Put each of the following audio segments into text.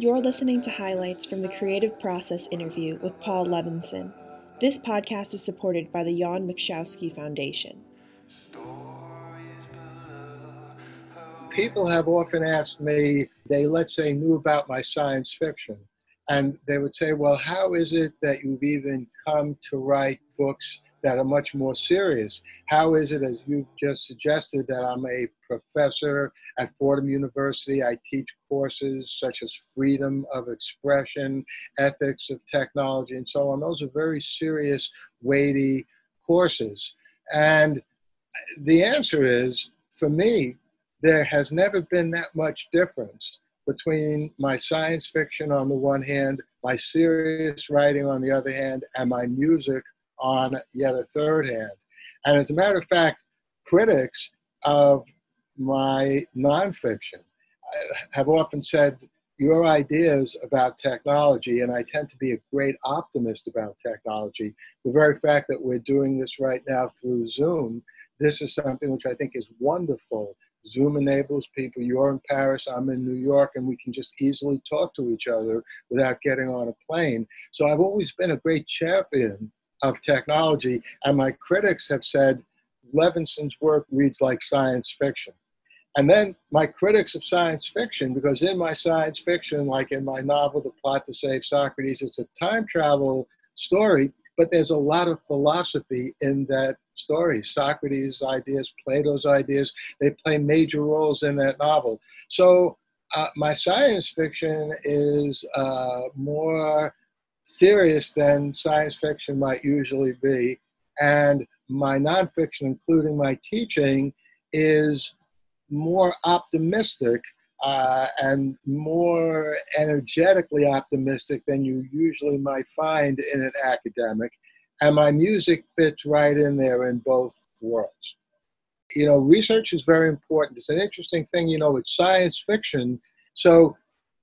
You're listening to highlights from the Creative Process interview with Paul Levinson. This podcast is supported by the Jan Michalski Foundation. People have often asked me, they let's say knew about my science fiction, and they would say, Well, how is it that you've even come to write books that are much more serious. How is it, as you just suggested, that I'm a professor at Fordham University? I teach courses such as freedom of expression, ethics of technology, and so on. Those are very serious, weighty courses. And the answer is for me, there has never been that much difference between my science fiction on the one hand, my serious writing on the other hand, and my music on yet a third hand. And as a matter of fact, critics of my nonfiction uh, have often said, Your ideas about technology, and I tend to be a great optimist about technology. The very fact that we're doing this right now through Zoom, this is something which I think is wonderful. Zoom enables people, you're in Paris, I'm in New York, and we can just easily talk to each other without getting on a plane. So I've always been a great champion of technology. And my critics have said Levinson's work reads like science fiction. And then my critics of science fiction, because in my science fiction, like in my novel, The Plot to Save Socrates, it's a time travel story, but there's a lot of philosophy in that story. Socrates' ideas, Plato's ideas, they play major roles in that novel. So uh, my science fiction is uh, more serious than science fiction might usually be. And my nonfiction, including my teaching, is more optimistic uh, and more energetically optimistic than you usually might find in an academic. And my music fits right in there in both worlds. You know, research is very important. It's an interesting thing, you know, it's science fiction. So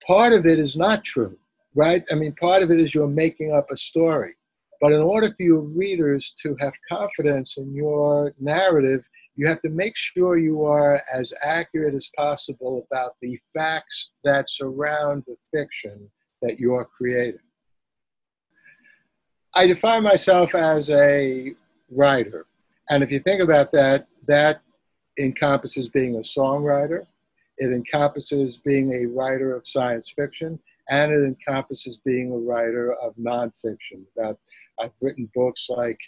part of it is not true right? I mean, part of it is you're making up a story. But in order for your readers to have confidence in your narrative, you have to make sure you are as accurate as possible about the facts that surround the fiction that you're creating. I define myself as a writer. And if you think about that, that encompasses being a songwriter, it encompasses being a writer of science fiction, and it encompasses being a writer of nonfiction. About I've written books like,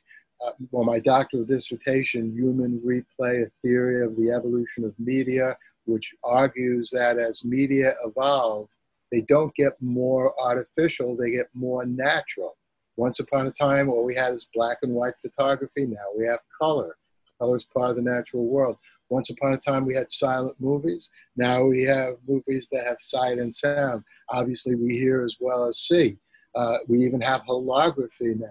uh, well, my doctoral dissertation, Human Replay: A Theory of the Evolution of Media, which argues that as media evolve, they don't get more artificial; they get more natural. Once upon a time, all we had is black and white photography. Now we have color. Color is part of the natural world. Once upon a time, we had silent movies. Now we have movies that have sight and sound. Obviously, we hear as well as see. Uh, we even have holography now,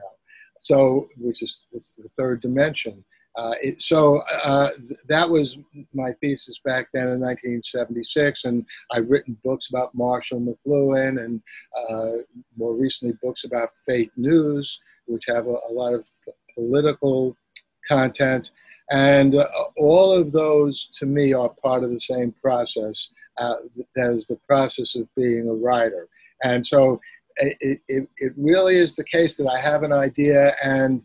so which is the third dimension. Uh, it, so uh, th- that was my thesis back then in 1976, and I've written books about Marshall McLuhan, and uh, more recently books about fake news, which have a, a lot of p- political content. And uh, all of those, to me, are part of the same process uh, as the process of being a writer. And so it, it, it really is the case that I have an idea, and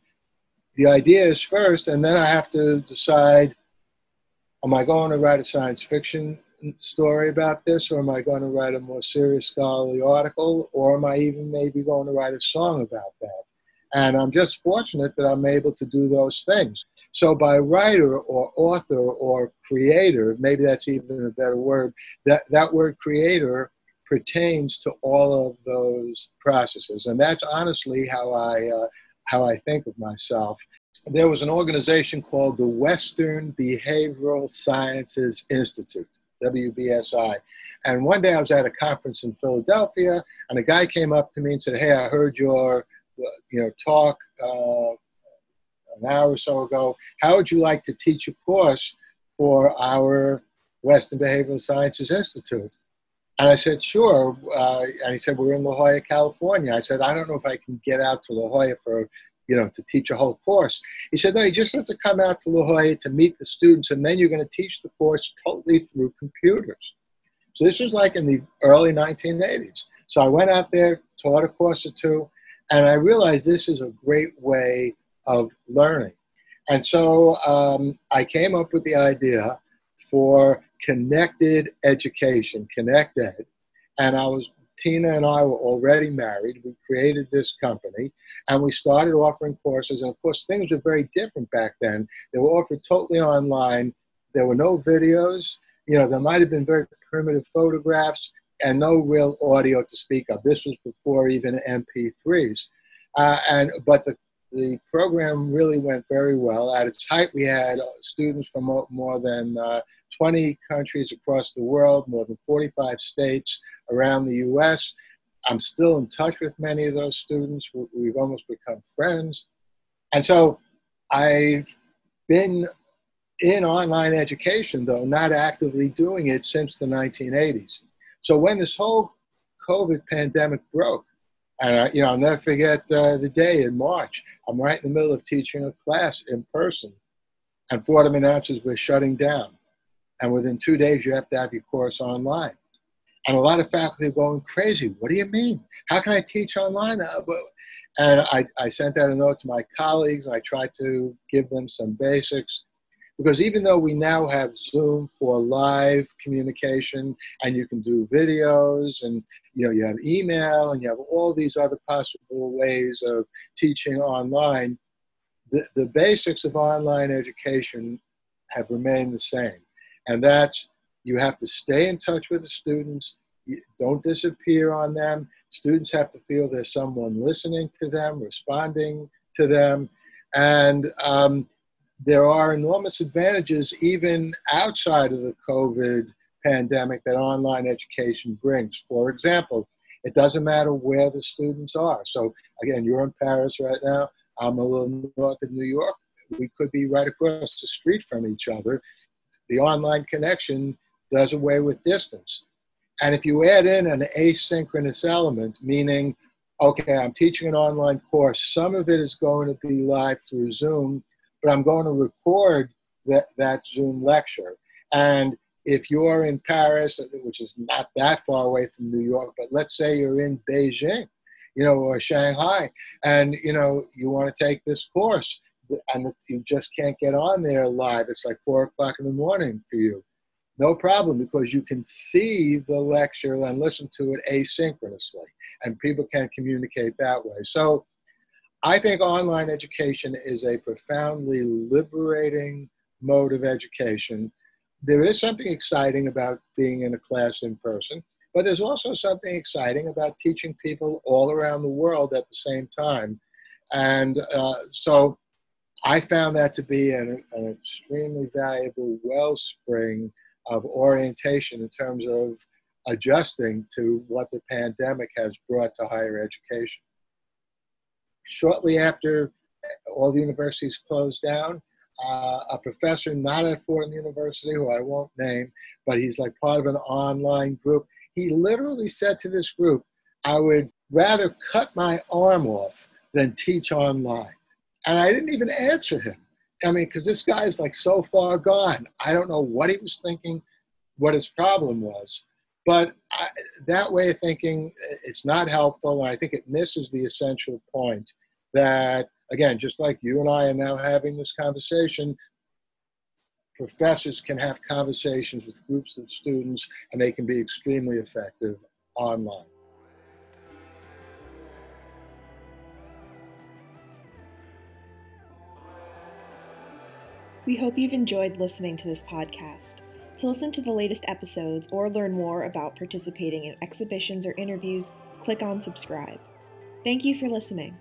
the idea is first, and then I have to decide am I going to write a science fiction story about this, or am I going to write a more serious scholarly article, or am I even maybe going to write a song about that? And I'm just fortunate that I'm able to do those things. So, by writer or author or creator, maybe that's even a better word, that, that word creator pertains to all of those processes. And that's honestly how I, uh, how I think of myself. There was an organization called the Western Behavioral Sciences Institute. WBSI. And one day I was at a conference in Philadelphia, and a guy came up to me and said, Hey, I heard your you know, talk uh, an hour or so ago. How would you like to teach a course for our Western Behavioral Sciences Institute? And I said, sure. Uh, and he said, we're in La Jolla, California. I said, I don't know if I can get out to La Jolla for, you know, to teach a whole course. He said, no, you just have to come out to La Jolla to meet the students, and then you're going to teach the course totally through computers. So this was like in the early 1980s. So I went out there, taught a course or two, and I realized this is a great way of learning. And so um, I came up with the idea for connected education, connected. And I was, Tina and I were already married. We created this company and we started offering courses. And of course, things were very different back then. They were offered totally online. There were no videos. You know, there might have been very primitive photographs and no real audio to speak of. This was before even MP3s. Uh, and but the the program really went very well. At its height, we had students from more than uh, 20 countries across the world, more than 45 states around the US. I'm still in touch with many of those students. We've almost become friends. And so I've been in online education, though not actively doing it since the 1980s. So when this whole COVID pandemic broke, and I, you know, I'll never forget uh, the day in March. I'm right in the middle of teaching a class in person, and Fordham announces we're shutting down. And within two days, you have to have your course online. And a lot of faculty are going crazy. What do you mean? How can I teach online? Uh, and I, I sent out a note to my colleagues. I tried to give them some basics because even though we now have Zoom for live communication and you can do videos and you know you have email and you have all these other possible ways of teaching online, the, the basics of online education have remained the same. And that's you have to stay in touch with the students. Don't disappear on them. Students have to feel there's someone listening to them, responding to them. And um, there are enormous advantages even outside of the COVID pandemic that online education brings. For example, it doesn't matter where the students are. So again, you're in Paris right now. I'm a little north of New York. We could be right across the street from each other. The online connection does away with distance. And if you add in an asynchronous element, meaning, okay, I'm teaching an online course, some of it is going to be live through Zoom, but I'm going to record that, that Zoom lecture. And if you're in Paris, which is not that far away from New York, but let's say you're in Beijing, you know, or Shanghai, and you know you want to take this course, and you just can't get on there live. It's like four o'clock in the morning for you. No problem, because you can see the lecture and listen to it asynchronously, and people can communicate that way. So I think online education is a profoundly liberating mode of education. There is something exciting about being in a class in person, but there's also something exciting about teaching people all around the world at the same time. And uh, so I found that to be an, an extremely valuable wellspring of orientation in terms of adjusting to what the pandemic has brought to higher education shortly after all the universities closed down, uh, a professor not at Fordham University, who I won't name, but he's like part of an online group. He literally said to this group, I would rather cut my arm off than teach online. And I didn't even answer him. I mean, because this guy is like so far gone. I don't know what he was thinking, what his problem was. But I, that way of thinking, it's not helpful. And I think it misses the essential point that, again, just like you and I are now having this conversation, professors can have conversations with groups of students and they can be extremely effective online. We hope you've enjoyed listening to this podcast. To listen to the latest episodes or learn more about participating in exhibitions or interviews, click on subscribe. Thank you for listening.